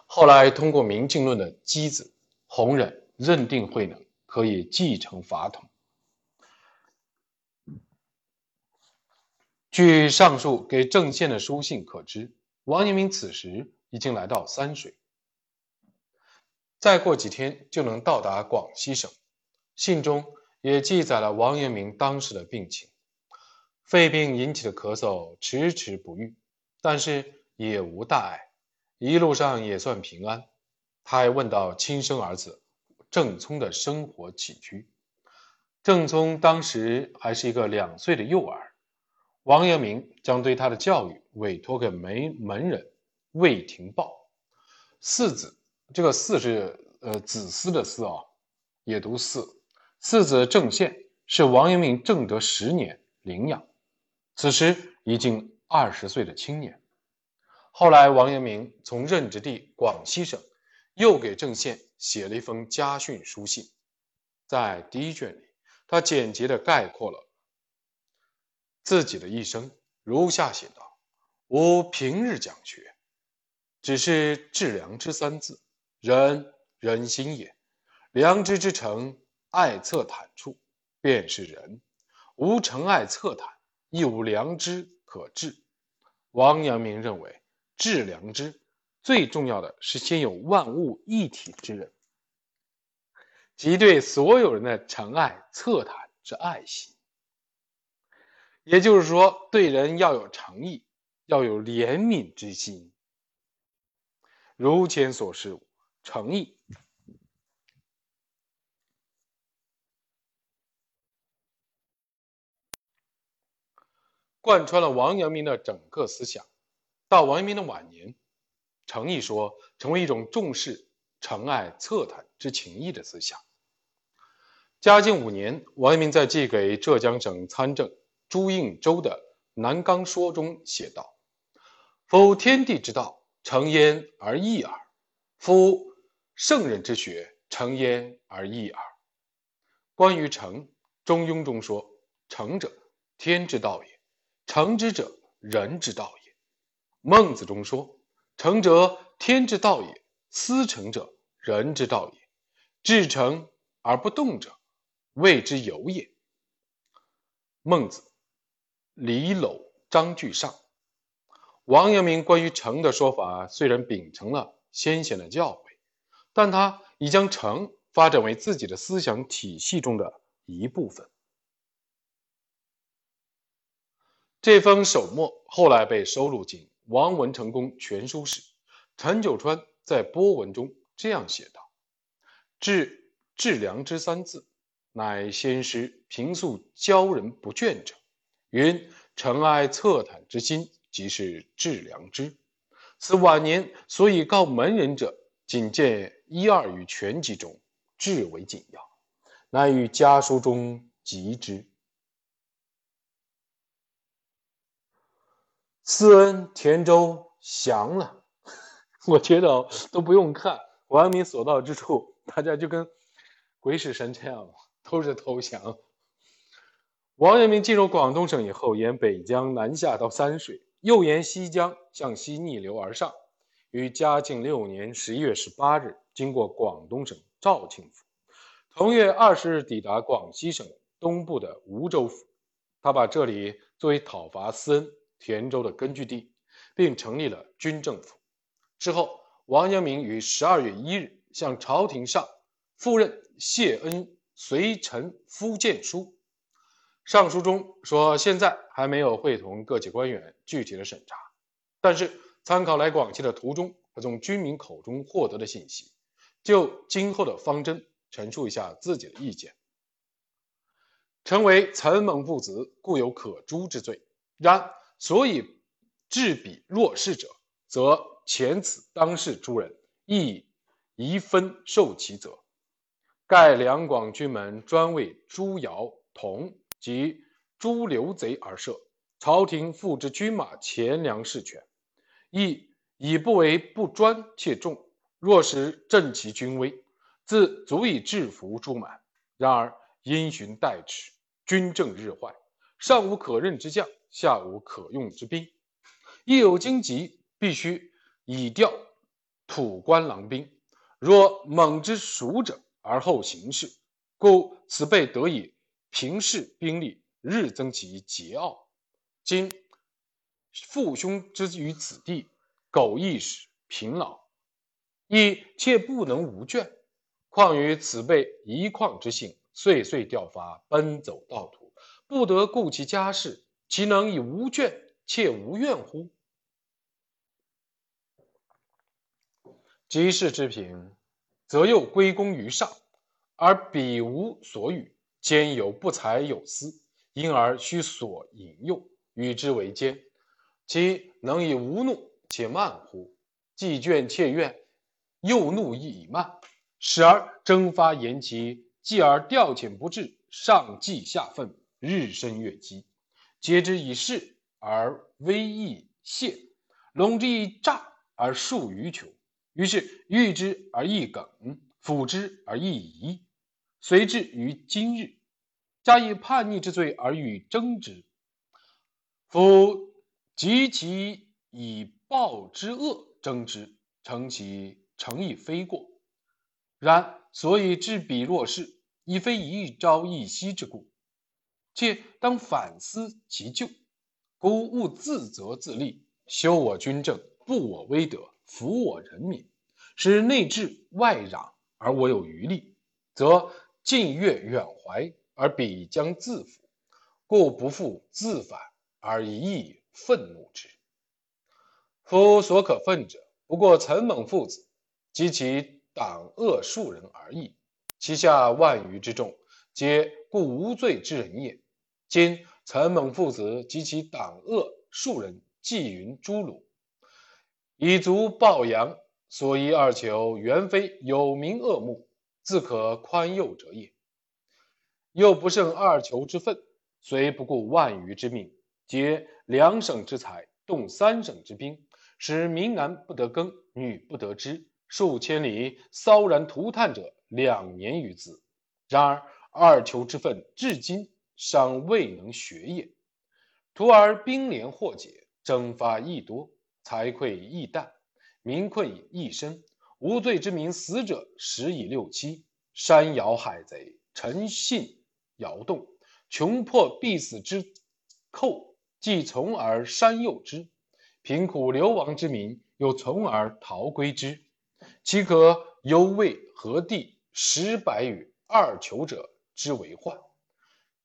后来通过明镜论的机子，弘忍认定慧能可以继承法统。据上述给郑宪的书信可知，王阳明此时已经来到三水，再过几天就能到达广西省。信中。也记载了王阳明当时的病情，肺病引起的咳嗽迟迟不愈，但是也无大碍，一路上也算平安。他还问到亲生儿子郑聪的生活起居。郑聪当时还是一个两岁的幼儿，王阳明将对他的教育委托给门门人魏廷豹。四子，这个四是呃子嗣的嗣啊，也读四。次子郑宪是王阳明正德十年领养，此时已经二十岁的青年。后来，王阳明从任职地广西省又给郑宪写了一封家训书信，在第一卷里，他简洁地概括了自己的一生，如下写道：“吾平日讲学，只是致良知三字，人人心也，良知之成。”爱侧坦处，便是人；无诚爱侧坦，亦无良知可治。王阳明认为，治良知最重要的是先有万物一体之人，即对所有人的诚爱侧坦之爱心。也就是说，对人要有诚意，要有怜悯之心。如前所示，诚意。贯穿了王阳明的整个思想。到王阳明的晚年，诚意说成为一种重视诚爱侧袒之情谊的思想。嘉靖五年，王阳明在寄给浙江省参政朱应周的《南纲说》中写道：“夫天地之道，诚焉而易耳；夫圣人之学，诚焉而易耳。”关于诚，《中庸》中说：“诚者，天之道也。”诚之者，人之道也。孟子中说：“诚者，天之道也；思诚者，人之道也。至诚而不动者，谓之有也。”孟子，李搂章句上。王阳明关于诚的说法，虽然秉承了先贤的教诲，但他已将诚发展为自己的思想体系中的一部分。这封手墨后来被收录进《王文成公全书》时。陈九川在波文中这样写道：“致致良知三字，乃先师平素教人不倦者。云诚爱侧袒之心，即是致良知。此晚年所以告门人者，仅见一二于全集中，至为紧要，乃与家书中及之。思恩田州降了，[LAUGHS] 我觉得都不用看王阳明所到之处，大家就跟鬼使神差样，都是投降。王阳明进入广东省以后，沿北江南下到三水，又沿西江向西逆流而上，于嘉靖六年十一月十八日经过广东省肇庆府，同月二十日抵达广西省东部的梧州府，他把这里作为讨伐思恩。田州的根据地，并成立了军政府。之后，王阳明于十二月一日向朝廷上赴任谢恩随臣夫谏书。上书中说，现在还没有会同各级官员具体的审查，但是参考来广西的途中和从军民口中获得的信息，就今后的方针陈述一下自己的意见。臣为岑猛父子，故有可诛之罪。然。所以，治彼弱势者，则前此当世诸人亦宜分受其责。盖两广军门专为朱尧、同及诸刘贼而设，朝廷付之军马钱粮事权，亦以不为不专且重。若使振其军威，自足以制服诸蛮。然而因循待迟，军政日坏，尚无可任之将。下无可用之兵，一有荆棘，必须以调土官郎兵。若猛之熟者而后行事，故此辈得以平视兵力，日增其桀骜。今父兄之于此地，苟亦使贫老，亦切不能无倦。况于此辈一旷之性，岁岁调发，奔走道途，不得顾其家事。其能以无倦且无怨乎？及世之平，则又归功于上，而彼无所与，兼有不才有私，因而须所引诱，与之为奸。其能以无怒且慢乎？既倦且怨，又怒亦已慢，时而征发言其，继而调遣不至，上计下愤，日深月积。皆之以势而威易泄，笼之以诈而术于穷。于是欲之而易梗，辅之而易移，随至于今日，加以叛逆之罪而欲争之。夫及其以暴之恶争之，诚其诚亦非过。然所以治彼若是，已非一朝一夕之故。且当反思其咎，故勿自责自立，修我军政，布我威德，服我人民，使内治外攘而我有余力，则近悦远怀而彼将自服，故不复自反而一意愤怒之。夫所可愤者，不过岑猛父子及其党恶数人而已，其下万余之众，皆故无罪之人也。今岑猛父子及其党恶数人，既云诛鲁，以足报扬，所依二囚，原非有名恶目，自可宽宥者也。又不胜二囚之愤，虽不顾万余之命，竭两省之财，动三省之兵，使民男不得耕，女不得织，数千里骚然涂炭者两年余兹。然而二囚之愤，至今。尚未能学也，徒而兵连祸解，征发益多，财匮益淡，民困益深。无罪之民死者十以六七，山摇海贼，诚信摇动，穷破必死之寇，既从而山诱之；贫苦流亡之民，又从而逃归之。岂可犹为何地十百与二求者之为患？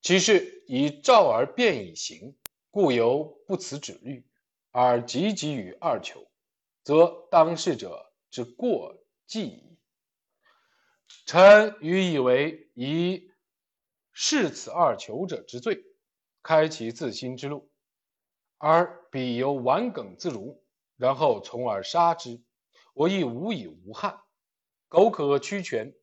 其是以召而变以行，故犹不辞止律，而汲汲于二求，则当事者之过计矣。臣愚以为以视此二求者之罪，开其自新之路，而彼犹顽梗自如，然后从而杀之，我亦无以无憾。苟可屈权，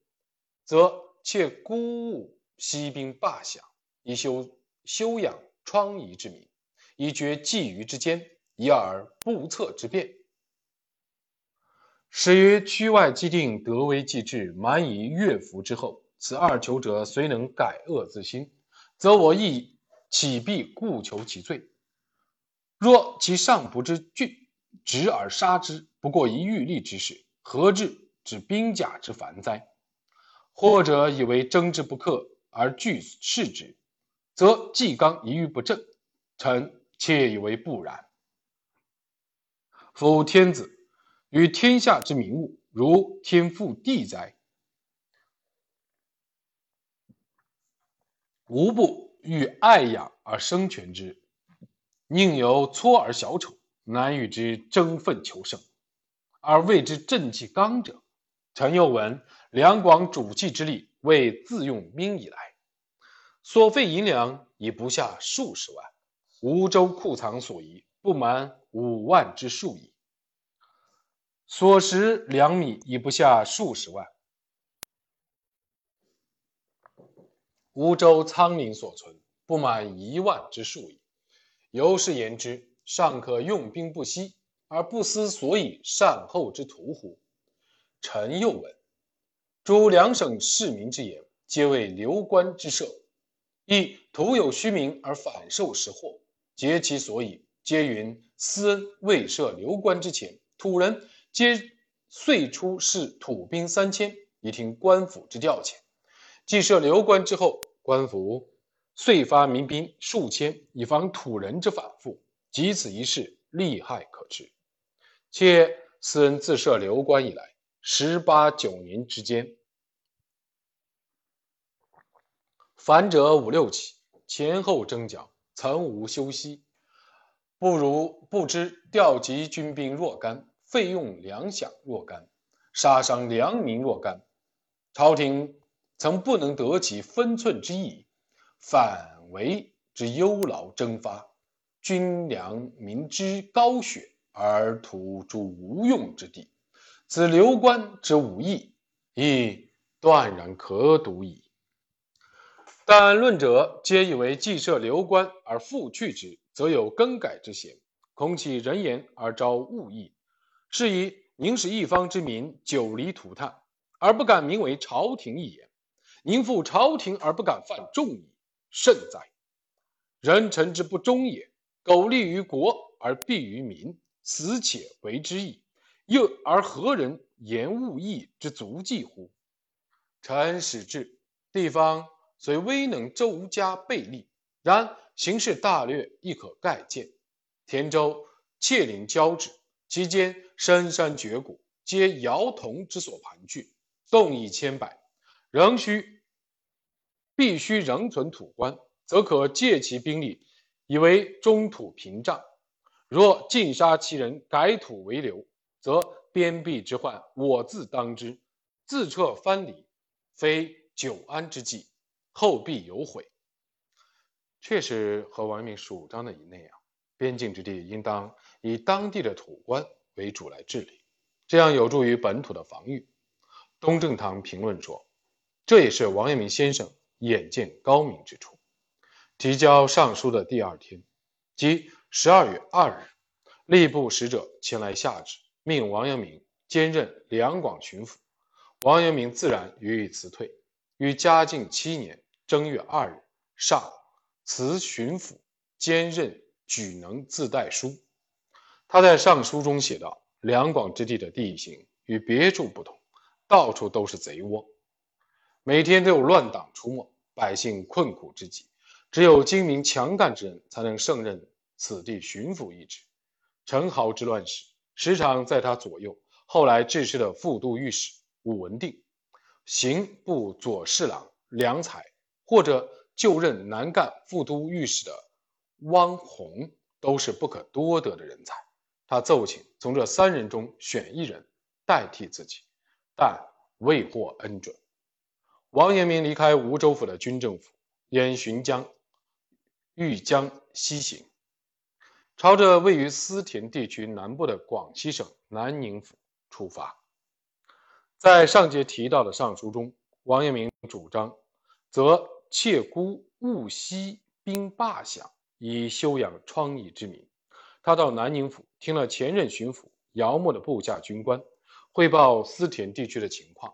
则且孤务息兵罢享，以修修养疮痍之民，以绝觊觎之间，以而不测之变。始于区外既定，德威既至，蛮夷乐服之后，此二求者虽能改恶自新，则我亦岂必故求其罪？若其上不知惧，执而杀之，不过一欲立之事，何至指兵甲之繁哉？或者以为争之不克而惧视之，则纪纲一欲不正，臣妾以为不然。夫天子。与天下之民物，如天覆地灾，无不欲爱养而生全之，宁有搓而小丑，难与之争奋求胜，而谓之正气刚者？臣又闻两广主气之力，为自用兵以来，所费银两已不下数十万，梧州库藏所遗不满五万之数矣。所食粮米已不下数十万，梧州仓廪所存不满一万之数矣。由是言之，尚可用兵不息，而不思所以善后之图乎？臣又问：诸两省市民之言，皆为流官之设，亦徒有虚名而反受实祸，皆其所以。皆云私恩未设流官之前，土人。皆遂出示土兵三千，以听官府之调遣。既设流官之后，官府遂发民兵数千，以防土人之反复。即此一事，利害可知。且斯人自设流官以来，十八九年之间，凡者五六起，前后征剿，曾无休息。不如不知调集军兵若干。费用粮饷若干，杀伤良民若干，朝廷曾不能得其分寸之意，反为之忧劳征发，军粮民之高血，而徒诸无用之地。此流官之武艺，亦断然可睹矣。但论者皆以为既设流官而复去之，则有更改之嫌，恐起人言而招误议。是以宁使一方之民久离涂炭，而不敢名为朝廷一言；宁负朝廷而不敢犯众议，甚哉！人臣之不忠也。苟利于国而弊于民，死且为之矣。又而何人言误义之足迹乎？臣始至，地方虽未能周家备利，然形势大略亦可概见。田州、切陵交趾。其间深山绝谷，皆瑶童之所盘踞，动以千百，仍需必须仍存土官，则可借其兵力，以为中土屏障。若尽杀其人，改土为流，则边壁之患，我自当之。自撤藩篱，非久安之计，后必有悔。确实和王阳明主张的一那样，边境之地应当。以当地的土官为主来治理，这样有助于本土的防御。东正堂评论说，这也是王阳明先生眼见高明之处。提交上书的第二天，即十二月二日，吏部使者前来下旨，命王阳明兼任两广巡抚。王阳明自然予以辞退。于嘉靖七年正月二日上辞巡抚，兼任举能自代书。他在上书中写道：“两广之地的地形与别处不同，到处都是贼窝，每天都有乱党出没，百姓困苦之极。只有精明强干之人才能胜任此地巡抚一职。陈豪之乱时，时常在他左右。后来致仕的副都御史武文定、刑部左侍郎梁才，或者就任南赣副都御史的汪洪，都是不可多得的人才。”他奏请从这三人中选一人代替自己，但未获恩准。王阳明离开梧州府的军政府，沿浔江、豫江西行，朝着位于思田地区南部的广西省南宁府出发。在上节提到的上书中，王阳明主张，则切姑勿息兵罢饷，以休养疮痍之民。他到南宁府听了前任巡抚姚默的部下军官汇报思田地区的情况，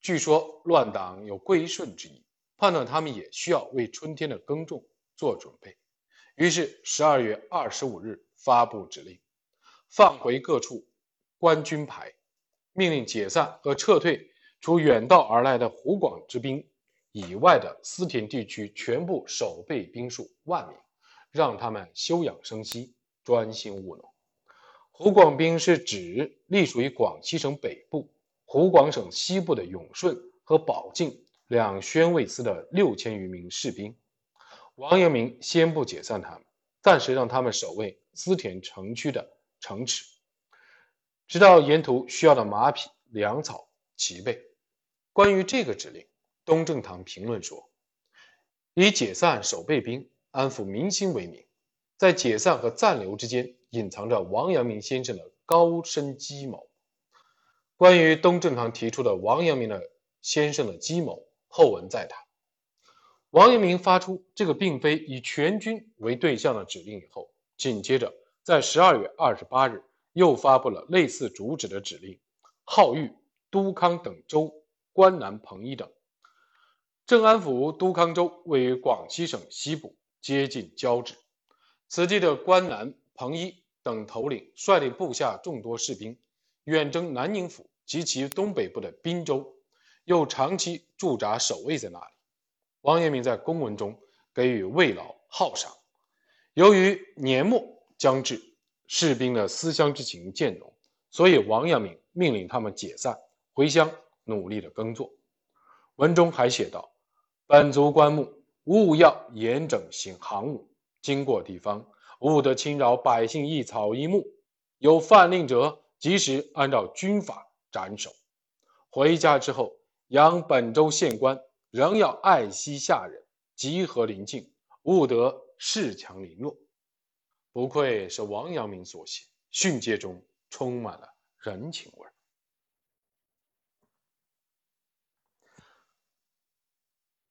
据说乱党有归顺之意，判断他们也需要为春天的耕种做准备，于是十二月二十五日发布指令，放回各处官军牌。命令解散和撤退除远道而来的湖广之兵以外的思田地区全部守备兵数万名，让他们休养生息，专心务农。湖广兵是指隶属于广西省北部、湖广省西部的永顺和保靖两宣慰司的六千余名士兵。王阳明先不解散他们，暂时让他们守卫思田城区的城池。直到沿途需要的马匹、粮草齐备。关于这个指令，东正堂评论说：“以解散守备兵、安抚民心为名，在解散和暂留之间隐藏着王阳明先生的高深机谋。”关于东正堂提出的王阳明的先生的机谋，后文再谈。王阳明发出这个并非以全军为对象的指令以后，紧接着在十二月二十八日。又发布了类似主旨的指令，号谕都康等州关南彭一等。镇安府都康州位于广西省西部，接近交趾。此地的关南、彭一等头领率领部下众多士兵，远征南宁府及其东北部的滨州，又长期驻扎守卫在那里。王阳明在公文中给予慰劳犒赏。由于年末将至。士兵的思乡之情渐浓，所以王阳明命令他们解散，回乡努力的耕作。文中还写道：“本族官牧务要严整行行务，经过地方，勿得侵扰百姓一草一木。有犯令者，及时按照军法斩首。回家之后，扬本州县官仍要爱惜下人，集合邻近，勿得恃强凌弱。”不愧是王阳明所写，训诫中充满了人情味。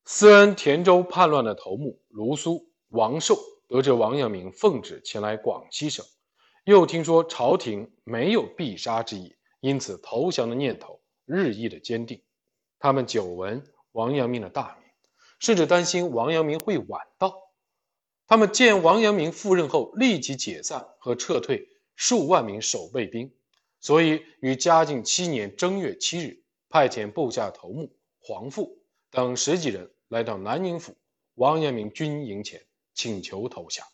思恩田州叛乱的头目卢苏、王寿得知王阳明奉旨前来广西省，又听说朝廷没有必杀之意，因此投降的念头日益的坚定。他们久闻王阳明的大名，甚至担心王阳明会晚到。他们见王阳明赴任后，立即解散和撤退数万名守备兵，所以于嘉靖七年正月七日，派遣部下头目黄富等十几人来到南宁府王阳明军营前，请求投降。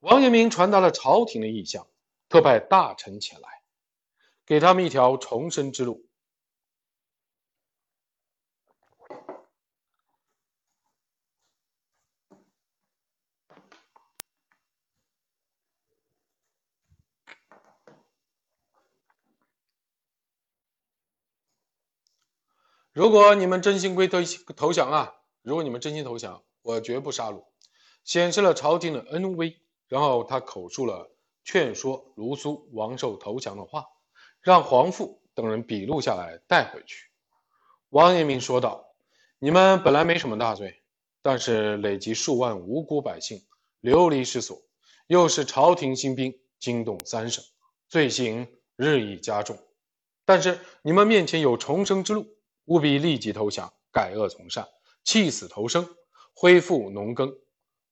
王阳明传达了朝廷的意向，特派大臣前来，给他们一条重生之路。如果你们真心归投投降啊！如果你们真心投降，我绝不杀戮。显示了朝廷的恩威。然后他口述了劝说卢苏、王寿投降的话，让黄父等人笔录下来带回去。王阳明说道：“你们本来没什么大罪，但是累积数万无辜百姓流离失所，又是朝廷新兵惊动三省，罪行日益加重。但是你们面前有重生之路。”务必立即投降，改恶从善，弃死投生，恢复农耕。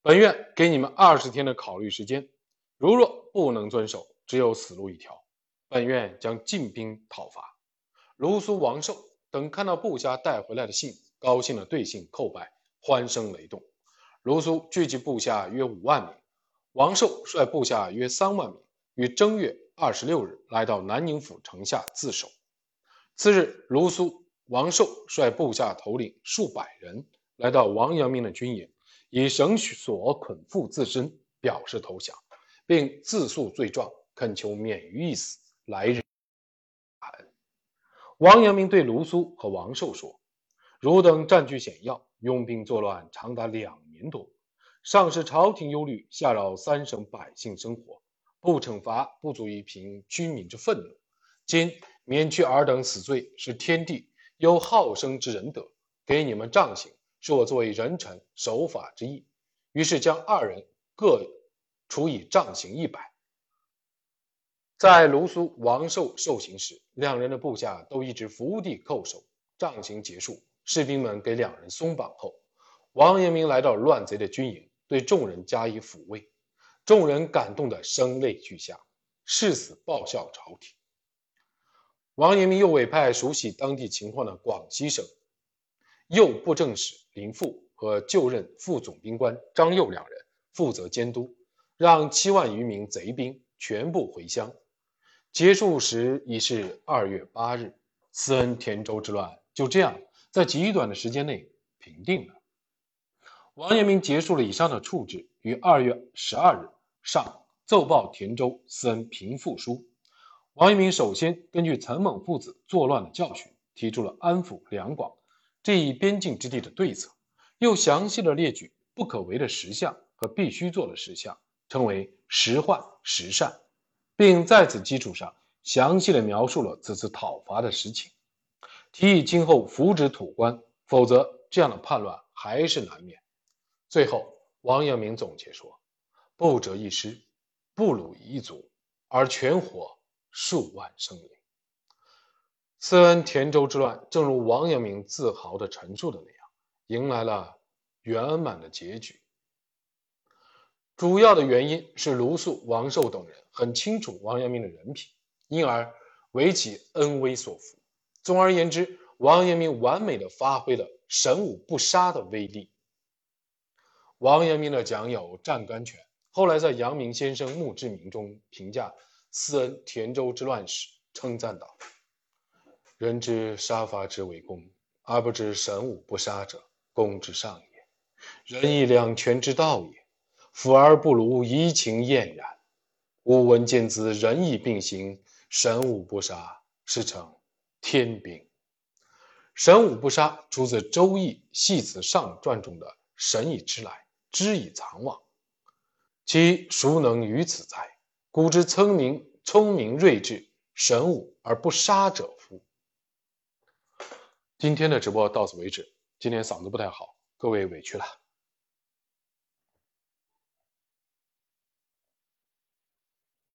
本院给你们二十天的考虑时间，如若不能遵守，只有死路一条。本院将进兵讨伐。卢苏、王寿等看到部下带回来的信，高兴的对信叩拜，欢声雷动。卢苏聚集部下约五万名，王寿率部下约三万名，于正月二十六日来到南宁府城下自首。次日，卢苏。王寿率部下头领数百人来到王阳明的军营，以绳索捆缚自身，表示投降，并自诉罪状，恳求免于一死，来日大恩。王阳明对卢苏和王寿说：“汝等占据险要，拥兵作乱长达两年多，上是朝廷忧虑，下扰三省百姓生活，不惩罚不足以平军民之愤怒。今免去尔等死罪，是天地有好生之仁德，给你们杖刑，是我作为人臣守法之意。于是将二人各处以杖刑一百。在卢苏王寿受刑时，两人的部下都一直伏地叩首。杖刑结束，士兵们给两人松绑后，王阳明来到乱贼的军营，对众人加以抚慰。众人感动得声泪俱下，誓死报效朝廷。王阳明又委派熟悉当地情况的广西省右布政使林富和就任副总兵官张佑两人负责监督，让七万余名贼兵全部回乡。结束时已是二月八日，思恩田州之乱就这样在极短的时间内平定了。王阳明结束了以上的处置，于二月十二日上奏报田州思恩平复书。王阳明首先根据岑猛父子作乱的教训，提出了安抚两广这一边境之地的对策，又详细的列举不可为的实项和必须做的事项，称为实患实善，并在此基础上详细的描述了此次讨伐的实情，提议今后扶植土官，否则这样的叛乱还是难免。最后，王阳明总结说：“不折一师，不辱一族，而全活。”数万生灵。思恩田州之乱，正如王阳明自豪地陈述的那样，迎来了圆满的结局。主要的原因是卢素、王寿等人很清楚王阳明的人品，因而为其恩威所服。总而言之，王阳明完美地发挥了神武不杀的威力。王阳明的讲友湛甘泉后来在阳明先生墓志铭中评价。思恩田州之乱时，称赞道：“人之杀伐之为公，而不知神武不杀者，公之上也；仁义两全之道也。辅而不如，怡情晏然。吾闻见兹仁义并行，神武不杀，是成天兵。神武不杀出自《周易系辞上传》中的‘神以知来，知以藏往’，其孰能于此哉？”古之聪明、聪明睿智、神武而不杀者夫。今天的直播到此为止。今天嗓子不太好，各位委屈了。